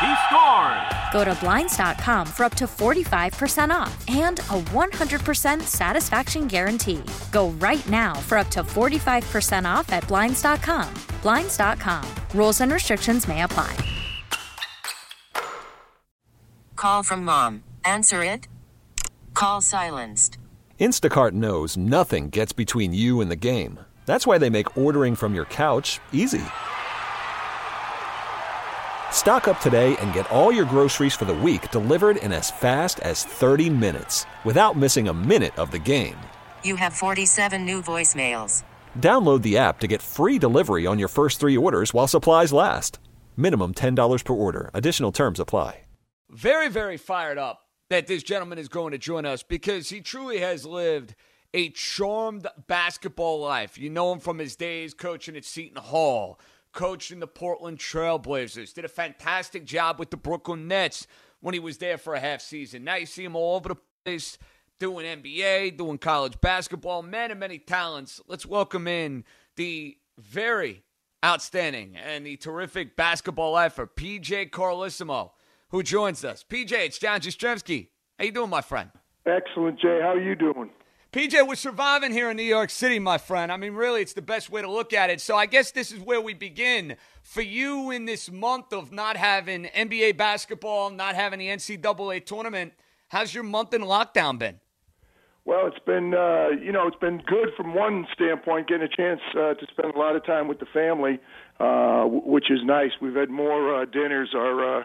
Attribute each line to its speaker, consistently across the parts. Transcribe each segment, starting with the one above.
Speaker 1: He scores!
Speaker 2: Go to Blinds.com for up to 45% off and a 100% satisfaction guarantee. Go right now for up to 45% off at Blinds.com. Blinds.com. Rules and restrictions may apply.
Speaker 3: Call from mom. Answer it. Call silenced.
Speaker 4: Instacart knows nothing gets between you and the game. That's why they make ordering from your couch easy. Stock up today and get all your groceries for the week delivered in as fast as 30 minutes without missing a minute of the game.
Speaker 3: You have 47 new voicemails.
Speaker 4: Download the app to get free delivery on your first three orders while supplies last. Minimum $10 per order. Additional terms apply.
Speaker 5: Very, very fired up that this gentleman is going to join us because he truly has lived a charmed basketball life. You know him from his days coaching at Seton Hall, coaching the Portland Trailblazers, did a fantastic job with the Brooklyn Nets when he was there for a half season. Now you see him all over the place doing NBA, doing college basketball, man of many talents. Let's welcome in the very outstanding and the terrific basketball lifer, PJ Carlesimo, who joins us. PJ, it's John Jastremski. How you doing, my friend?
Speaker 6: Excellent, Jay. How are you doing?
Speaker 5: PJ, we're surviving here in New York City, my friend. I mean, really, it's the best way to look at it. So I guess this is where we begin. For you in this month of not having NBA basketball, not having the NCAA tournament, how's your month in lockdown been?
Speaker 6: Well, it's been uh, you know it's been good from one standpoint, getting a chance uh, to spend a lot of time with the family, uh, w- which is nice. We've had more uh, dinners. Our uh,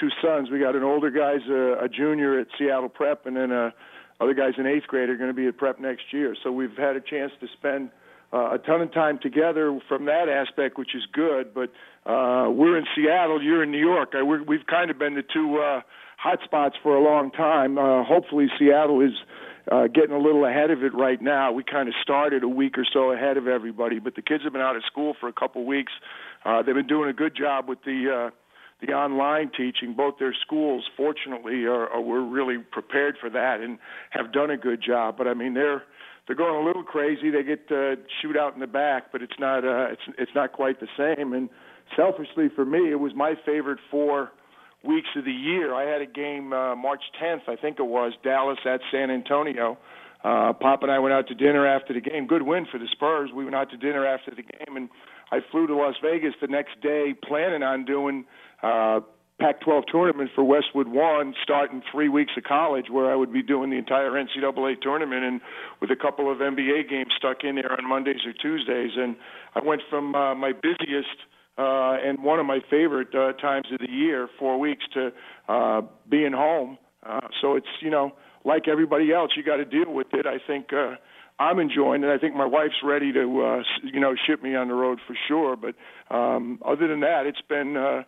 Speaker 6: two sons, we got an older guy's a, a junior at Seattle Prep, and then uh, other guys in eighth grade are going to be at Prep next year. So we've had a chance to spend uh, a ton of time together from that aspect, which is good. But uh, we're in Seattle, you're in New York. I, we're, we've kind of been the two uh, hot spots for a long time. Uh, hopefully, Seattle is uh, getting a little ahead of it right now. We kind of started a week or so ahead of everybody, but the kids have been out of school for a couple weeks. Uh, they've been doing a good job with the uh, the online teaching. Both their schools, fortunately, are, are were really prepared for that and have done a good job. But I mean, they're they're going a little crazy. They get uh, shoot out in the back, but it's not uh, it's it's not quite the same. And selfishly for me, it was my favorite four weeks of the year. I had a game uh, March 10th, I think it was, Dallas at San Antonio. Uh, Pop and I went out to dinner after the game. Good win for the Spurs. We went out to dinner after the game, and I flew to Las Vegas the next day, planning on doing uh, Pac-12 tournament for Westwood One, starting three weeks of college, where I would be doing the entire NCAA tournament, and with a couple of NBA games stuck in there on Mondays or Tuesdays. And I went from uh, my busiest uh, and one of my favorite uh, times of the year, four weeks, to uh, being home. Uh, so it's you know like everybody else, you got to deal with it. I think uh, I'm enjoying it. I think my wife's ready to uh, you know ship me on the road for sure. But um, other than that, it's been. Uh,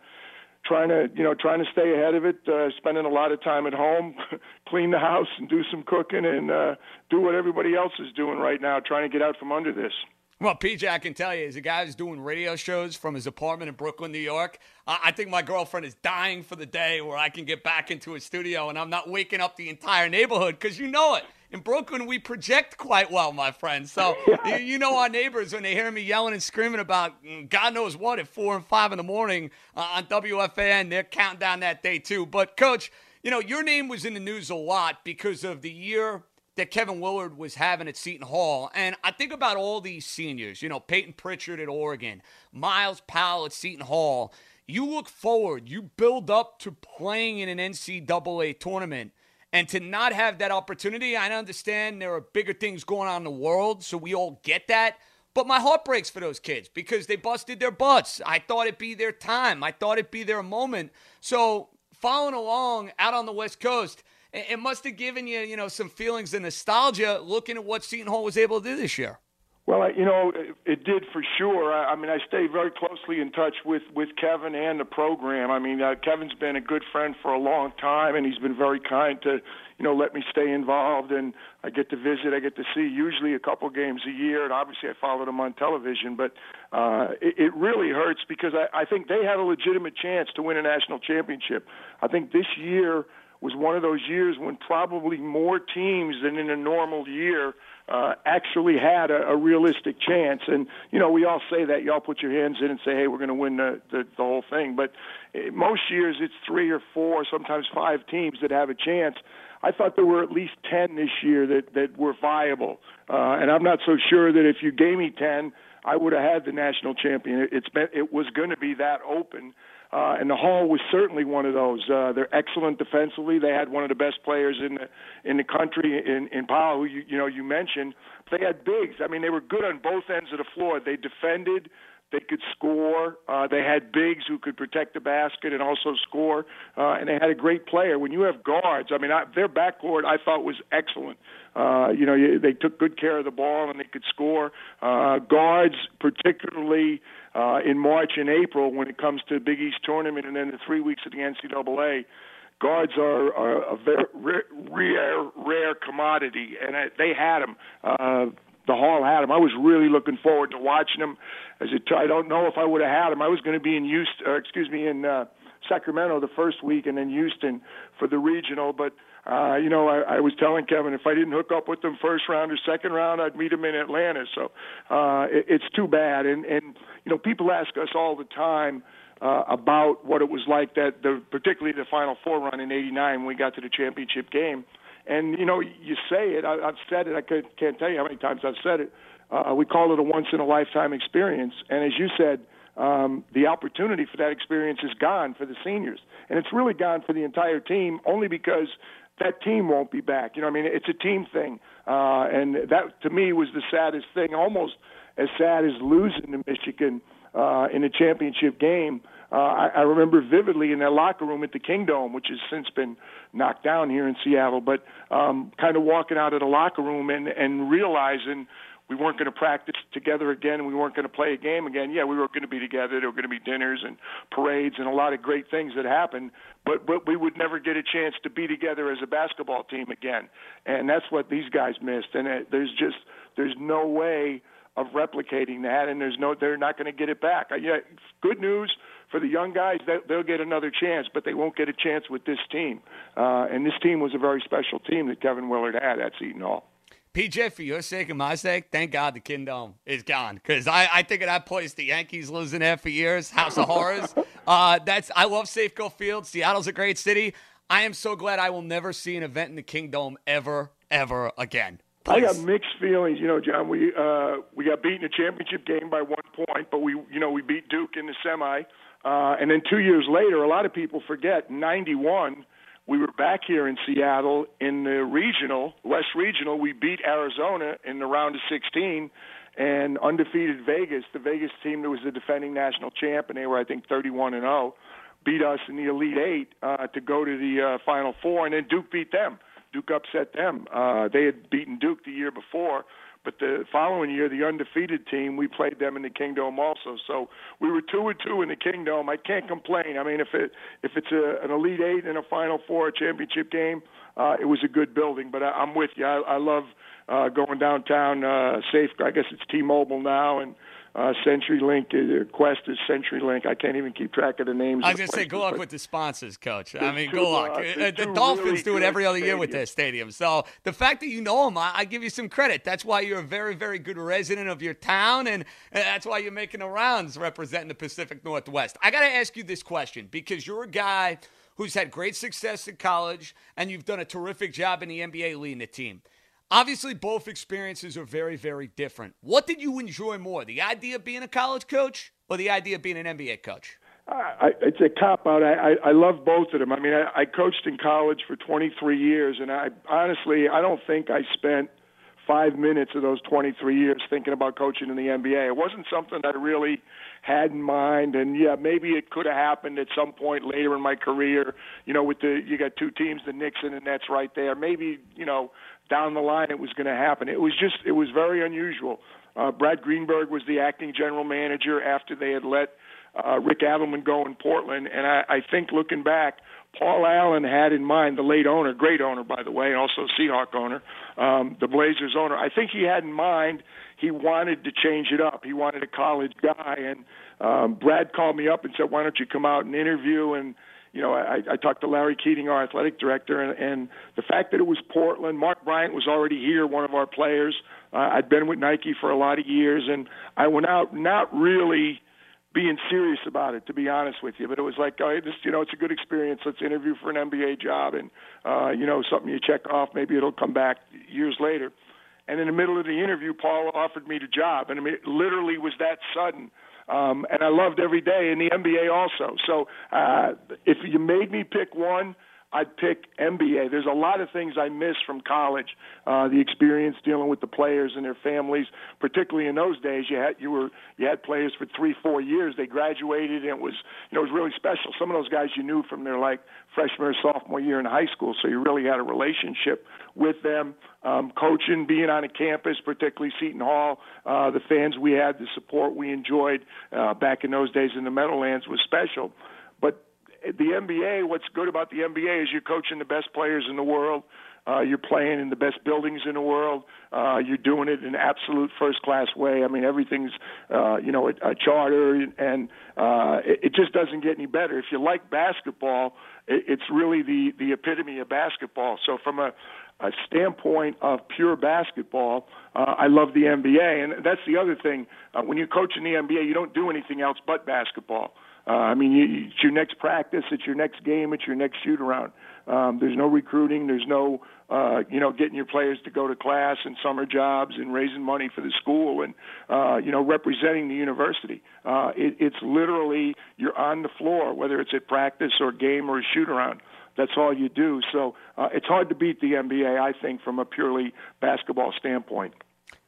Speaker 6: trying to you know trying to stay ahead of it uh spending a lot of time at home clean the house and do some cooking and uh do what everybody else is doing right now trying to get out from under this
Speaker 5: Well, PJ, I can tell you, as a guy who's doing radio shows from his apartment in Brooklyn, New York, I, I think my girlfriend is dying for the day where I can get back into a studio and I'm not waking up the entire neighborhood because you know it. In Brooklyn, we project quite well, my friend. So you, you know our neighbors when they hear me yelling and screaming about mm, God knows what at four and five in the morning uh, on WFAN, they're counting down that day too. But coach, you know your name was in the news a lot because of the year that Kevin Willard was having at Seton Hall. And I think about all these seniors, you know, Payton Pritchard at Oregon, Myles Powell at Seton Hall. You look forward, you build up to playing in an NCAA tournament. And to not have that opportunity, I understand there are bigger things going on in the world, so we all get that. But my heart breaks for those kids because they busted their butts. I thought it'd be their time. I thought it'd be their moment. So following along out on the West Coast, it must have given you, you know, some feelings of nostalgia looking at what Seton Hall was able to do this year.
Speaker 6: Well, you know, it, it did for sure. I, I mean, I stay very closely in touch with with Kevin and the program. I mean, uh, Kevin's been a good friend for a long time, and he's been very kind to, you know, let me stay involved. And I get to visit, I get to see usually a couple games a year, and obviously I followed him on television. But uh, it, it really hurts because I, I think they had a legitimate chance to win a national championship. I think this year was one of those years when probably more teams than in a normal year uh, actually had a, a realistic chance. And you know, we all say that. Y'all put your hands in and say, "Hey, we're going to win the, the the whole thing." But uh, most years, it's three or four, sometimes five teams that have a chance. I thought there were at least ten this year that that were viable, uh, and I'm not so sure that if you gave me ten, I would have had the national champion. It's been it was going to be that open. Uh, and the Hall was certainly one of those. Uh, they're excellent defensively. They had one of the best players in the in the country in in Powell, who you, you know you mentioned. They had bigs. I mean, they were good on both ends of the floor. They defended. They could score. Uh, they had bigs who could protect the basket and also score. Uh, and they had a great player. When you have guards, I mean, I, their backcourt I thought was excellent. Uh, you know, you, they took good care of the ball and they could score. Uh, guards, particularly uh, in March and April, when it comes to Big East tournament, and then the three weeks of the NCAA guards are, are a very rare, rare, rare commodity, and I, they had them. Uh, the Hall had him. I was really looking forward to watching him. As it, I don't know if I would have had him. I was going to be in Houston, or excuse me, in uh, Sacramento the first week, and then Houston for the regional. But uh, you know, I, I was telling Kevin if I didn't hook up with them first round or second round, I'd meet him in Atlanta. So uh, it, it's too bad. And and you know, people ask us all the time. Uh, about what it was like that, the, particularly the Final Four run in '89 when we got to the championship game. And you know, you say it. I, I've said it. I could, can't tell you how many times I've said it. Uh, we call it a once in a lifetime experience. And as you said, um, the opportunity for that experience is gone for the seniors, and it's really gone for the entire team. Only because that team won't be back. You know, I mean, it's a team thing, uh, and that to me was the saddest thing. Almost as sad as losing to Michigan uh, in a championship game. Uh, I, I remember vividly in that locker room at the Kingdome, which has since been knocked down here in Seattle, but um, kind of walking out of the locker room and, and realizing we weren't going to practice together again we weren't going to play a game again. Yeah, we were going to be together. There were going to be dinners and parades and a lot of great things that happened, but but we would never get a chance to be together as a basketball team again. And that's what these guys missed. And it, there's just there's no way of replicating that and there's no they're not going to get it back. Uh, yeah, good news for the young guys, they, they'll get another chance, but they won't get a chance with this team. Uh, and this team was a very special team that Kevin Willard had at Seton Hall.
Speaker 5: PJ, for your sake and my sake, thank God the Kingdome is gone. Because I, I think of that place, the Yankees losing there for years, House of Horrors. Uh, that's I love Safeco Field. Seattle's a great city. I am so glad I will never see an event in the Kingdome ever, ever again. Please.
Speaker 6: I got mixed feelings, you know, John. We uh, we got beaten a championship game by one point, but we you know we beat Duke in the semi, uh, and then two years later, a lot of people forget '91 we were back here in Seattle in the regional, West Regional. We beat Arizona in the round of 16 and undefeated Vegas, the Vegas team that was the defending national champ, and they were, I think, 31 and 0, beat us in the Elite Eight uh, to go to the uh, Final Four, and then Duke beat them. Duke upset them. Uh, they had beaten Duke the year before, but the following year, the undefeated team, we played them in the Kingdome also. So we were two and two in the Kingdome. I can't complain. I mean, if it if it's a, an Elite Eight and a Final Four, a championship game, uh, it was a good building. But I, I'm with you. I, I love uh, going downtown. Uh, safe. I guess it's T-Mobile now, and uh, CenturyLink, uh, Qwest is CenturyLink. I can't even keep track of the names.
Speaker 5: I was going to say, good luck with the sponsors, Coach. I mean, good luck. Uh, the Dolphins really do it every other year with their stadium. So the fact that you know them, I, I, give you some credit. That's why you're a very, very good resident of your town, and that's why you're making the rounds representing the Pacific Northwest. I got to ask you this question because you're a guy who's had great success in college, and you've done a terrific job in the NBA leading the team. Obviously, both experiences are very, very different. What did you enjoy more, the idea of being a college coach or the idea of being an NBA coach?
Speaker 6: I, it's a cop out. I, I, I love both of them. I mean, I, I coached in college for 23 years, and I honestly, I don't think I spent five minutes of those 23 years thinking about coaching in the NBA. It wasn't something I really had in mind, and yeah, maybe it could have happened at some point later in my career. You know, with the you got two teams, the Knicks and the Nets, right there. Maybe you know down the line it was going to happen. It was just it was very unusual. Uh, Brad Greenberg was the acting general manager after they had let uh, Rick Adelman go in Portland, and I, I think looking back, Paul Allen had in mind the late owner, great owner by the way, also Seahawk owner, um, the Blazers owner. I think he had in mind he wanted to change it up. He wanted a college guy, and um, Brad called me up and said, "Why don't you come out and interview?" And you know, I, I talked to Larry Keating, our athletic director, and, and the fact that it was Portland. Mark Bryant was already here, one of our players. Uh, I'd been with Nike for a lot of years, and I went out not really being serious about it, to be honest with you. But it was like, oh, this, you know, it's a good experience. Let's interview for an NBA job, and uh, you know, something you check off. Maybe it'll come back years later. And in the middle of the interview, Paul offered me the job, and I mean, it literally was that sudden. Um, and I loved every day in the NBA also. So uh, if you made me pick one, I'd pick NBA. There's a lot of things I miss from college. Uh, the experience dealing with the players and their families, particularly in those days. You had you were you had players for three, four years. They graduated, and it was you know it was really special. Some of those guys you knew from their like freshman or sophomore year in high school, so you really had a relationship with them. Um, coaching, being on a campus, particularly Seton Hall, uh, the fans we had, the support we enjoyed uh, back in those days in the Meadowlands was special. The NBA, what's good about the NBA is you're coaching the best players in the world. Uh, you're playing in the best buildings in the world. Uh, you're doing it in absolute first class way. I mean, everything's, uh, you know, a, a charter, and uh, it, it just doesn't get any better. If you like basketball, it, it's really the the epitome of basketball. So from a a standpoint of pure basketball, uh, I love the NBA, and that's the other thing. Uh, when you coach in the NBA, you don't do anything else but basketball. Uh, I mean, you, it's your next practice, it's your next game, it's your next shoot around. Um, there's no recruiting, there's no, uh, you know, getting your players to go to class and summer jobs and raising money for the school and, uh, you know, representing the university. Uh, it, it's literally you're on the floor, whether it's at practice or game or a shoot around. That's all you do. So uh, it's hard to beat the NBA, I think, from a purely basketball standpoint.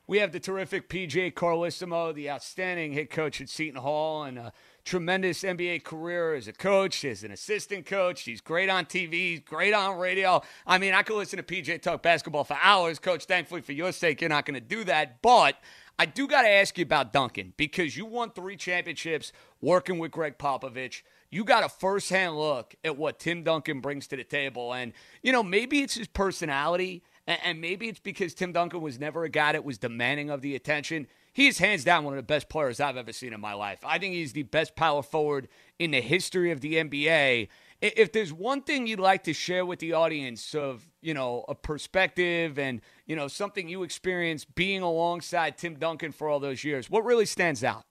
Speaker 5: We have the terrific PJ Carlesimo, the outstanding head coach at Seton Hall, and uh, tremendous NBA career as a coach, as an assistant coach. He's great on TV, great on radio. I mean, I could listen to PJ talk basketball for hours. Coach, thankfully for your sake, you're not going to do that. But I do got to ask you about Duncan because you won three championships working with Gregg Popovich. You got a firsthand look at what Tim Duncan brings to the table. And, you know, maybe it's his personality, and maybe it's because Tim Duncan was never a guy that was demanding of the attention he's hands down one of the best players I've ever seen in my life. I think he's the best power forward in the history of the NBA. If there's one thing you'd like to share with the audience of, you know, a perspective and, you know, something you experienced being alongside Tim Duncan for all those years, what really stands out?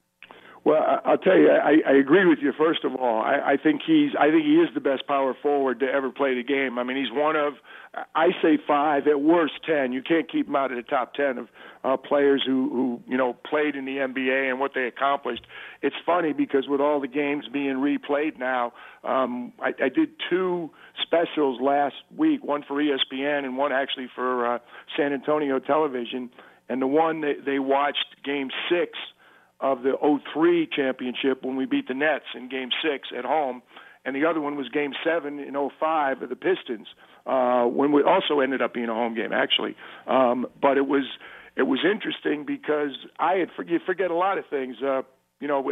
Speaker 6: Well, I'll tell you, I, I agree with you. First of all, I, I think he's, I think he is the best power forward to ever play the game. I mean, he's one of, I say five at worst ten. You can't keep him out of the top ten of uh, players who, who, you know, played in the NBA and what they accomplished. It's funny because with all the games being replayed now, um, I, I did two specials last week, one for ESPN and one actually for uh, San Antonio Television. And the one that they watched Game Six of the 03 championship when we beat the Nets in Game Six at home, and the other one was Game Seven in 05 of the Pistons uh, when we also ended up being a home game actually. Um, but it was it was interesting because I had you forget a lot of things. Uh, you know,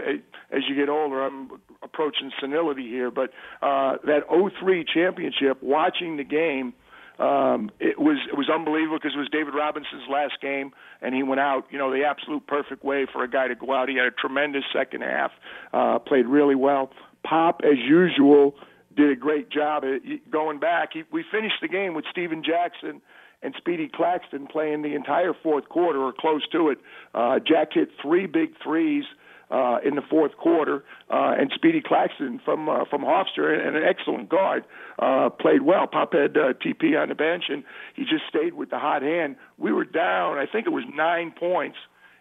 Speaker 6: as you get older, I'm approaching senility here, but uh, that 03 championship, watching the game um, it was it was unbelievable because it was David Robinson's last game, and he went out, you know, the absolute perfect way for a guy to go out. He had a tremendous second half, uh, played really well. Pop, as usual, did a great job. It, going back, he, we finished the game with Stephen Jackson and Speedy Claxton playing the entire fourth quarter or close to it. Uh, Jack hit three big threes in the fourth quarter, uh, and Speedy Claxton from uh, from Hofstra, and an excellent guard, uh, played well. Pop had uh, TP on the bench, and he just stayed with the hot hand. We were down, I think it was nine points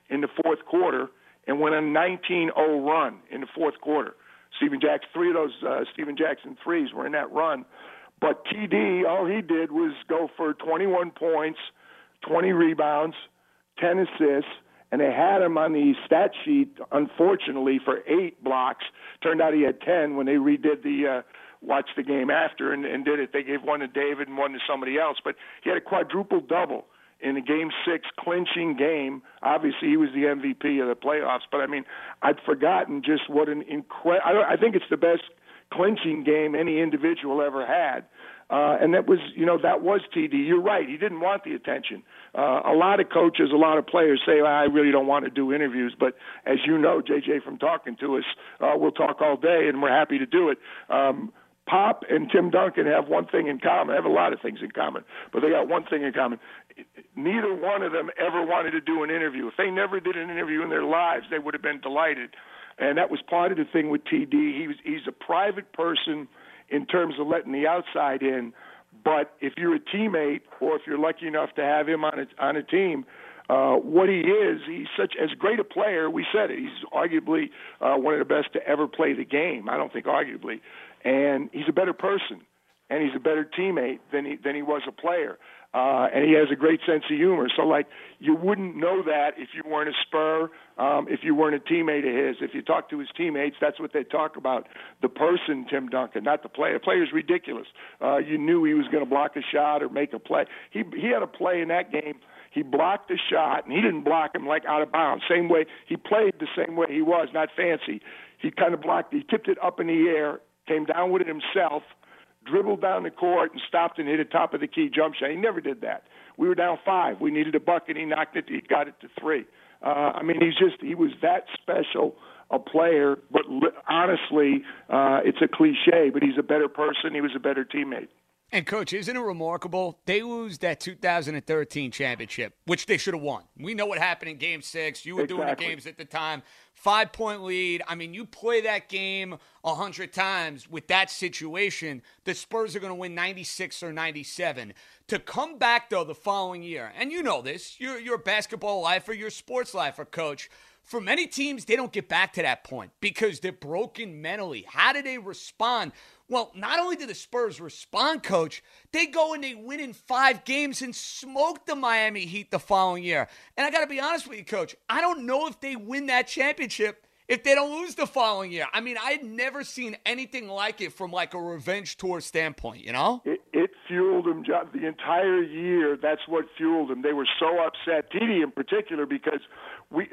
Speaker 6: in the fourth quarter, and went a 19-0 run in the fourth quarter. Stephen Jackson, three of those uh, Stephen Jackson threes were in that run. But TD, all he did was go for 21 points, 20 rebounds, 10 assists, and they had him on the stat sheet, unfortunately, for eight blocks. Turned out he had 10 when they redid the uh, watch the game after and, and did it. They gave one to David and one to somebody else, but he had a quadruple double in the game six clinching game. Obviously, he was the MVP of the playoffs, but I mean, I'd forgotten just what an incredible. I, I think it's the best clinching game any individual ever had. Uh, and that was, you know, that was TD. You're right. He didn't want the attention. Uh, a lot of coaches, a lot of players say, I really don't want to do interviews. But as you know, JJ, from talking to us, uh, we'll talk all day, and we're happy to do it. Um, Pop and Tim Duncan have one thing in common. They have a lot of things in common, but they got one thing in common. Neither one of them ever wanted to do an interview. If they never did an interview in their lives, they would have been delighted. And that was part of the thing with TD. He was he's a private person in terms of letting the outside in. But if you're a teammate, or if you're lucky enough to have him on a, on a team, uh, what he is, he's such as great a player. We said it. He's arguably uh, one of the best to ever play the game. I don't think arguably, and he's a better person, and he's a better teammate than he than he was a player uh, and he has a great sense of humor. So, like, you wouldn't know that if you weren't a Spur, um, if you weren't a teammate of his. If you talk to his teammates, that's what they talk about. The person, Tim Duncan, not the player. The player's ridiculous. Uh, you knew he was going to block a shot or make a play. He he had a play in that game. He blocked the shot, and he didn't block him like out of bounds. Same way he played the same way he was, not fancy. He kind of blocked. He tipped it up in the air, came down with it himself dribbled down the court and stopped and hit a top of the key jump shot. He never did that. We were down five. We needed a bucket. He knocked it. He got it to three. Uh, I mean, he's just he was that special a player. But li- honestly, uh, it's a cliche, but he's a better person. He was a better teammate.
Speaker 5: And coach, isn't it remarkable? They lose that 2013 championship, which they should have won. We know what happened in Game Six. You were exactly. doing the games at the time. Five point lead. I mean, you play that game a hundred times with that situation. The Spurs are going to win 96 or 97. To come back though the following year, and you know this. You're you're a basketball lifer. You're a sports lifer, coach. For many teams, they don't get back to that point because they're broken mentally. How do they respond? Well, not only did the Spurs respond, coach, they go and they win in five games and smoke the Miami Heat the following year. And I got to be honest with you, coach, I don't know if they win that championship if they don't lose the following year. I mean, I had never seen anything like it from like a revenge tour standpoint, you know?
Speaker 6: It, it fueled them the entire year. That's what fueled them. They were so upset, TD in particular, because we,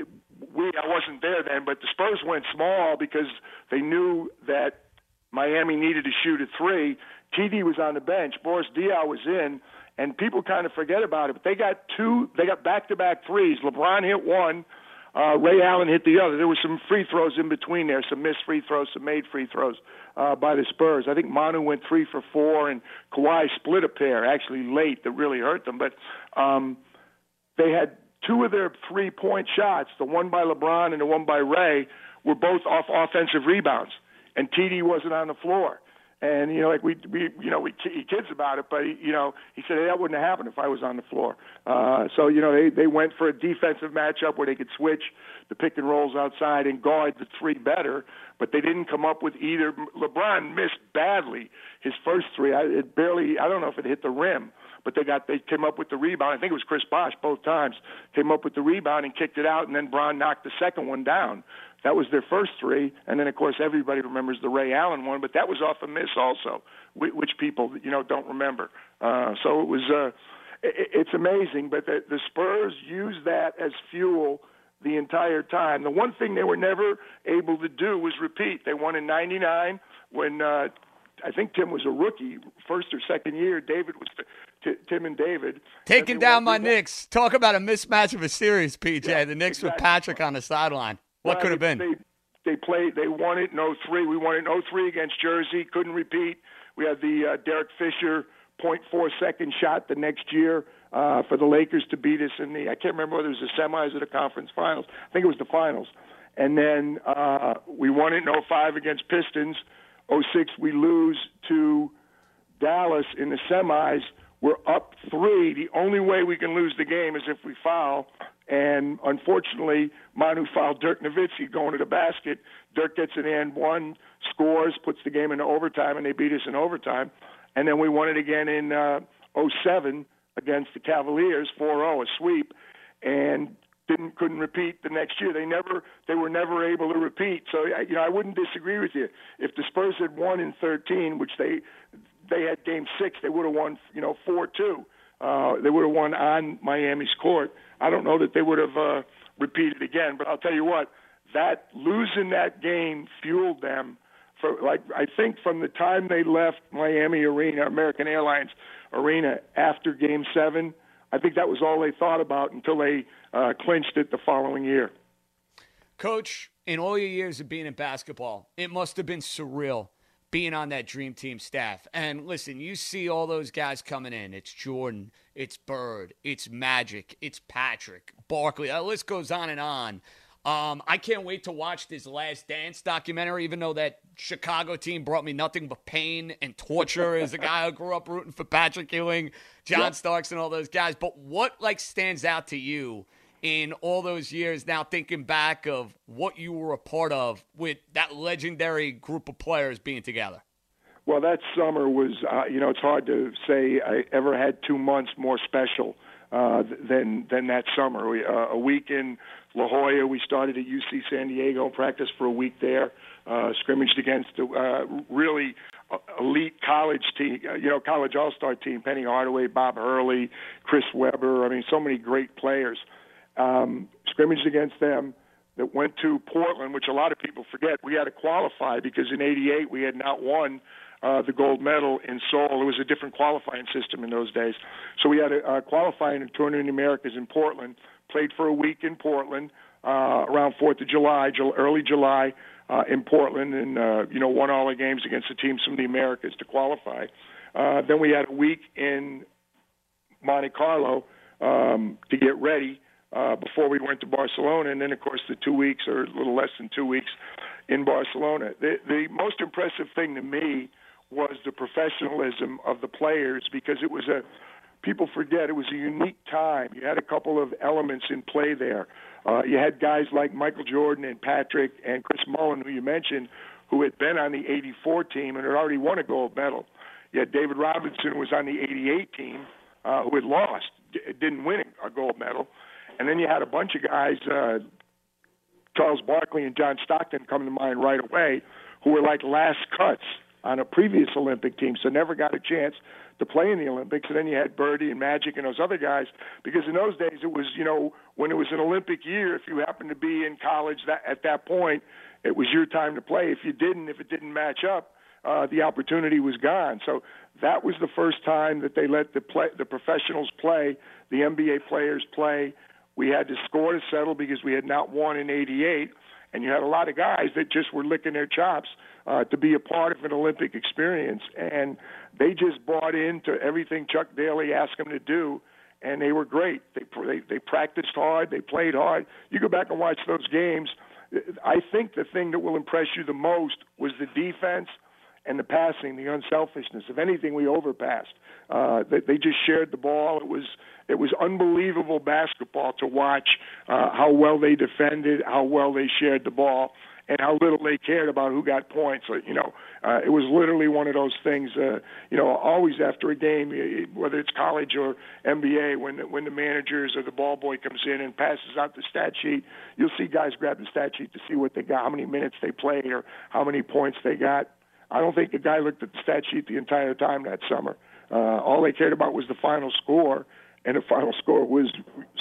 Speaker 6: we I wasn't there then, but the Spurs went small because they knew that Miami needed to shoot a three. TD was on the bench. Boris Diaw was in, and people kind of forget about it. But they got two. They got back-to-back threes. LeBron hit one. Uh, Ray Allen hit the other. There were some free throws in between there, some missed free throws, some made free throws uh, by the Spurs. I think Manu went three for four, and Kawhi split a pair actually late that really hurt them. But um, they had two of their three-point shots, the one by LeBron and the one by Ray, were both off offensive rebounds and TD wasn't on the floor. And you know, like we we you know we kids about it, but he, you know he said hey, that wouldn't have happened if I was on the floor. Uh, so you know they they went for a defensive matchup where they could switch the pick and rolls outside and guard the three better, but they didn't come up with either. LeBron missed badly his first three. I, it barely I don't know if it hit the rim, but they got they came up with the rebound. I think it was Chris Bosh both times came up with the rebound and kicked it out, and then Bron knocked the second one down. That was their first three, and then of course everybody remembers the Ray Allen one, but that was off a miss also, which people you know don't remember. Uh, so it was uh, it, it's amazing, but the, the Spurs used that as fuel the entire time. The one thing they were never able to do was repeat. They won in '99 when uh, I think Tim was a rookie, first or second year. David was t- Tim and David
Speaker 5: taking down my Knicks. Talk about a mismatch of a series, PJ. Yeah, the Knicks exactly. with Patrick on the sideline. What could have been?
Speaker 6: They, they played. They won it in 03. We won it in 03 against Jersey. Couldn't repeat. We had the uh, Derek Fisher 0.4 second shot the next year uh, for the Lakers to beat us in the. I can't remember whether it was the semis or the conference finals. I think it was the finals. And then uh, we won it in 05 against Pistons. 06 we lose to Dallas in the semis. We're up three. The only way we can lose the game is if we foul. And unfortunately, Manu fouled Dirk Nowitzki going to the basket. Dirk gets an and one, scores, puts the game into overtime, and they beat us in overtime. And then we won it again in uh, 07 against the Cavaliers, 4-0, a sweep, and didn't couldn't repeat the next year. They never they were never able to repeat. So you know I wouldn't disagree with you. If the Spurs had won in 13, which they they had Game Six, they would have won you know four two. Uh, they would have won on Miami's court. I don't know that they would have uh, repeated again, but I'll tell you what, that losing that game fueled them for like I think from the time they left Miami Arena, American Airlines Arena after Game Seven I think that was all they thought about until they uh, clinched it the following year.
Speaker 5: Coach, in all your years of being in basketball, it must have been surreal being on that dream team staff. And listen, you see all those guys coming in. It's Jordan, it's Bird, it's Magic, it's Patrick, Barkley. That list goes on and on. Um, I can't wait to watch this Last Dance documentary, even though that Chicago team brought me nothing but pain and torture as a guy who grew up rooting for Patrick Ewing, John yep. Starks, and all those guys. But what like stands out to you in all those years now thinking back of what you were a part of with that legendary group of players being together?
Speaker 6: Well, that summer was, uh, you know, it's hard to say I ever had two months more special uh, than than that summer. We, uh, a week in La Jolla, we started at UC San Diego, practiced for a week there, uh, scrimmaged against a uh, really elite college team, uh, you know, college all-star team, Penny Hardaway, Bob Hurley, Chris Webber. I mean, so many great players. Um, scrimmaged against them that went to Portland, which a lot of people forget. We had to qualify because in '88 we had not won uh, the gold medal in Seoul. It was a different qualifying system in those days. So we had a uh, qualifying in Tournament in the Americas in Portland. Played for a week in Portland uh, around Fourth of July, early July uh, in Portland, and uh, you know won all the games against the teams from the Americas to qualify. Uh, then we had a week in Monte Carlo um, to get ready uh, before we went to Barcelona, and then of course the two weeks or a little less than two weeks in Barcelona. The, the most impressive thing to me was the professionalism of the players because it was a people forget it was a unique time. You had a couple of elements in play there. Uh, you had guys like Michael Jordan and Patrick and Chris Mullin, who you mentioned, who had been on the '84 team and had already won a gold medal. You had David Robinson, who was on the '88 team, uh, who had lost, d- didn't win a gold medal, and then you had a bunch of guys. Uh, Charles Barkley and John Stockton come to mind right away, who were like last cuts on a previous Olympic team, so never got a chance to play in the Olympics. And then you had Birdie and Magic and those other guys, because in those days it was, you know, when it was an Olympic year, if you happened to be in college that at that point, it was your time to play. If you didn't, if it didn't match up, uh, the opportunity was gone. So that was the first time that they let the play, the professionals play, the NBA players play. We had to score to settle because we had not won in '88 and you had a lot of guys that just were licking their chops uh, to be a part of an Olympic experience, and they just bought into everything Chuck Daly asked them to do, and they were great. They they, they practiced hard, they played hard. You go back and watch those games. I think the thing that will impress you the most was the defense and the passing, the unselfishness. If anything, we overpassed. Uh, they, they just shared the ball. It was it was unbelievable basketball to watch uh, how well they defended, how well they shared the ball, and how little they cared about who got points. You know, uh, it was literally one of those things. Uh, you know, always after a game, whether it's college or NBA, when when the managers or the ball boy comes in and passes out the stat sheet, you'll see guys grab the stat sheet to see what they got, how many minutes they played, or how many points they got. I don't think a guy looked at the stat sheet the entire time that summer. Uh, all they cared about was the final score and the final score was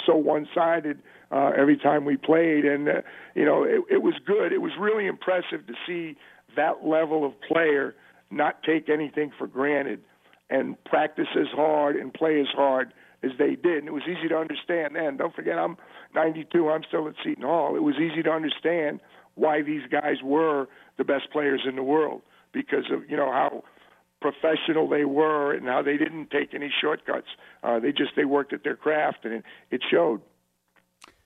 Speaker 6: so one-sided uh, every time we played, and uh, you know it, it was good. It was really impressive to see that level of player not take anything for granted and practice as hard and play as hard as they did. And it was easy to understand then. Don't forget, I'm 92. I'm still at Seton Hall. It was easy to understand why these guys were the best players in the world because of you know how professional they were and how they didn't take any shortcuts. Uh, they just they worked at their craft and it, it showed.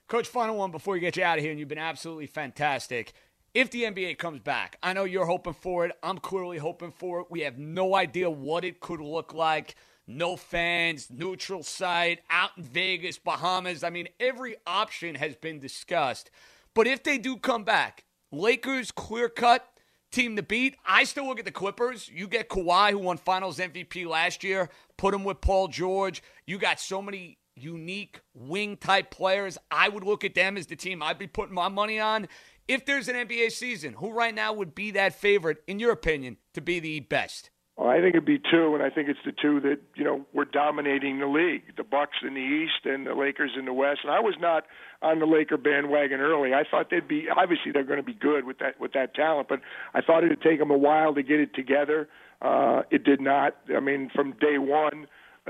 Speaker 5: Coach, final one before we get you out of here, and you've been absolutely fantastic. If the NBA comes back, I know you're hoping for it. I'm clearly hoping for it. We have no idea what it could look like. No fans, neutral site, out in Vegas, Bahamas. I mean, every option has been discussed. But if they do come back, Lakers clear cut team to beat. I still look at the Clippers. You get Kawhi, who won Finals MVP last year. Put him with Paul George. You got so many unique wing type players. I would look at them as the team I'd be putting my money on. If there's an NBA season, who right now would be that favorite, in your opinion, to be the best?
Speaker 6: Well, I think it'd be two, and I think it's the two that you know were dominating the league: the Bucks in the East and the Lakers in the West. And I was not on the Laker bandwagon early. I thought they'd be obviously they're going to be good with that with that talent, but I thought it'd take them a while to get it together. Uh, it did not. I mean, from day one,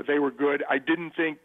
Speaker 6: they were good. I didn't think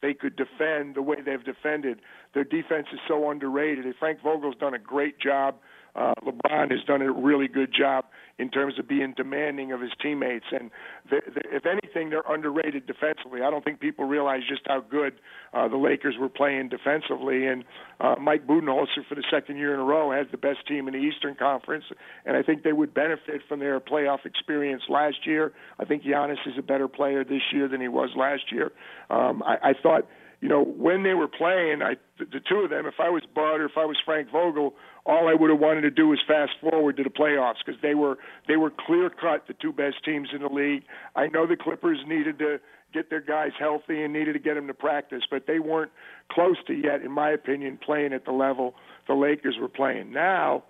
Speaker 6: they could defend the way they've defended. Their defense is so underrated. Frank Vogel's done a great job uh, LeBron has done a really good job in terms of being demanding of his teammates. And they, they, if anything, they're underrated defensively. I don't think people realize just how good uh, the Lakers were playing defensively. And uh, Mike Budenholzer, for the second year in a row, has the best team in the Eastern Conference. And I think they would benefit from their playoff experience last year. I think Giannis is a better player this year than he was last year. Um, I, I thought you know, when they were playing, I the, two of them, if I was Bud or if I was Frank Vogel, all I would have wanted to do was fast forward to the playoffs because they were they were clear cut the two best teams in the league. I know the Clippers needed to get their guys healthy and needed to get them to practice, but they weren't close to yet, in my opinion, playing at the level the Lakers were playing. Now,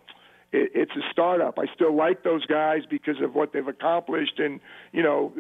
Speaker 6: it, it's a startup. I still like those guys because of what they've accomplished and you know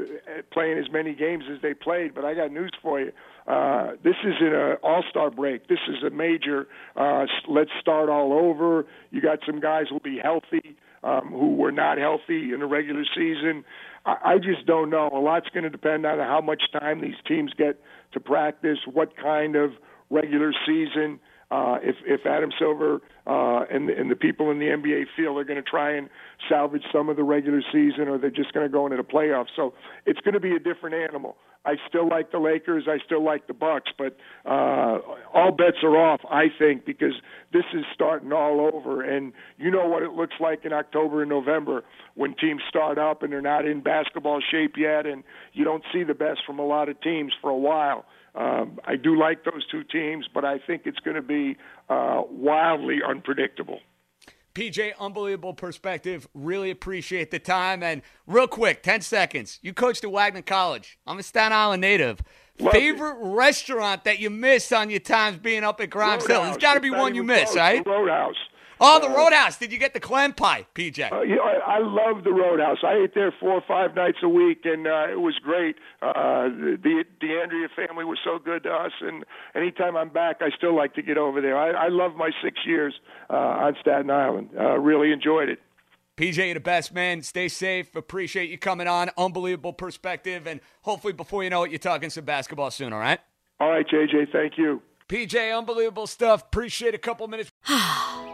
Speaker 6: playing as many games as they played. But I got news for you. Uh, this is an all-star break. This is a major. Uh, let's start all over. You got some guys who'll be healthy, um, who were not healthy in the regular season. I, I just don't know. A lot's going to depend on how much time these teams get to practice, what kind of regular season. Uh, if if Adam Silver uh, and and the people in the NBA feel they're going to try and salvage some of the regular season, or they're just going to go into the playoffs, so it's going to be a different animal. I still like the Lakers. I still like the Bucks, but uh, all bets are off. I think because this is starting all over, and you know what it looks like in October and November when teams start up and they're not in basketball shape yet, and you don't see the best from a lot of teams for a while. Um, I do like those two teams, but I think it's going to be uh, wildly unpredictable.
Speaker 5: PJ, unbelievable perspective. Really appreciate the time. And real quick, 10 seconds. You coached at Wagner College. I'm a Staten Island native.
Speaker 6: Love
Speaker 5: Favorite restaurant that you miss on your times being up at Grymes Hill? There's got to be one you miss,
Speaker 6: close.
Speaker 5: right?
Speaker 6: The Roadhouse.
Speaker 5: Oh, the
Speaker 6: Uh,
Speaker 5: Roadhouse. Did you get the clam pie, PJ?
Speaker 6: Uh, you know, I, I love the Roadhouse. I ate there four or five nights a week, and uh, it was great. Uh, the DeAndrea family was so good to us, and anytime I'm back, I still like to get over there. I, I love my six years uh, on Staten Island. Uh, really enjoyed it.
Speaker 5: PJ, you're the best, man. Stay safe. Appreciate you coming on. Unbelievable perspective. And hopefully, before you know it, you're talking some basketball soon, all right?
Speaker 6: All right, JJ, thank you.
Speaker 5: PJ, unbelievable stuff. Appreciate a couple minutes.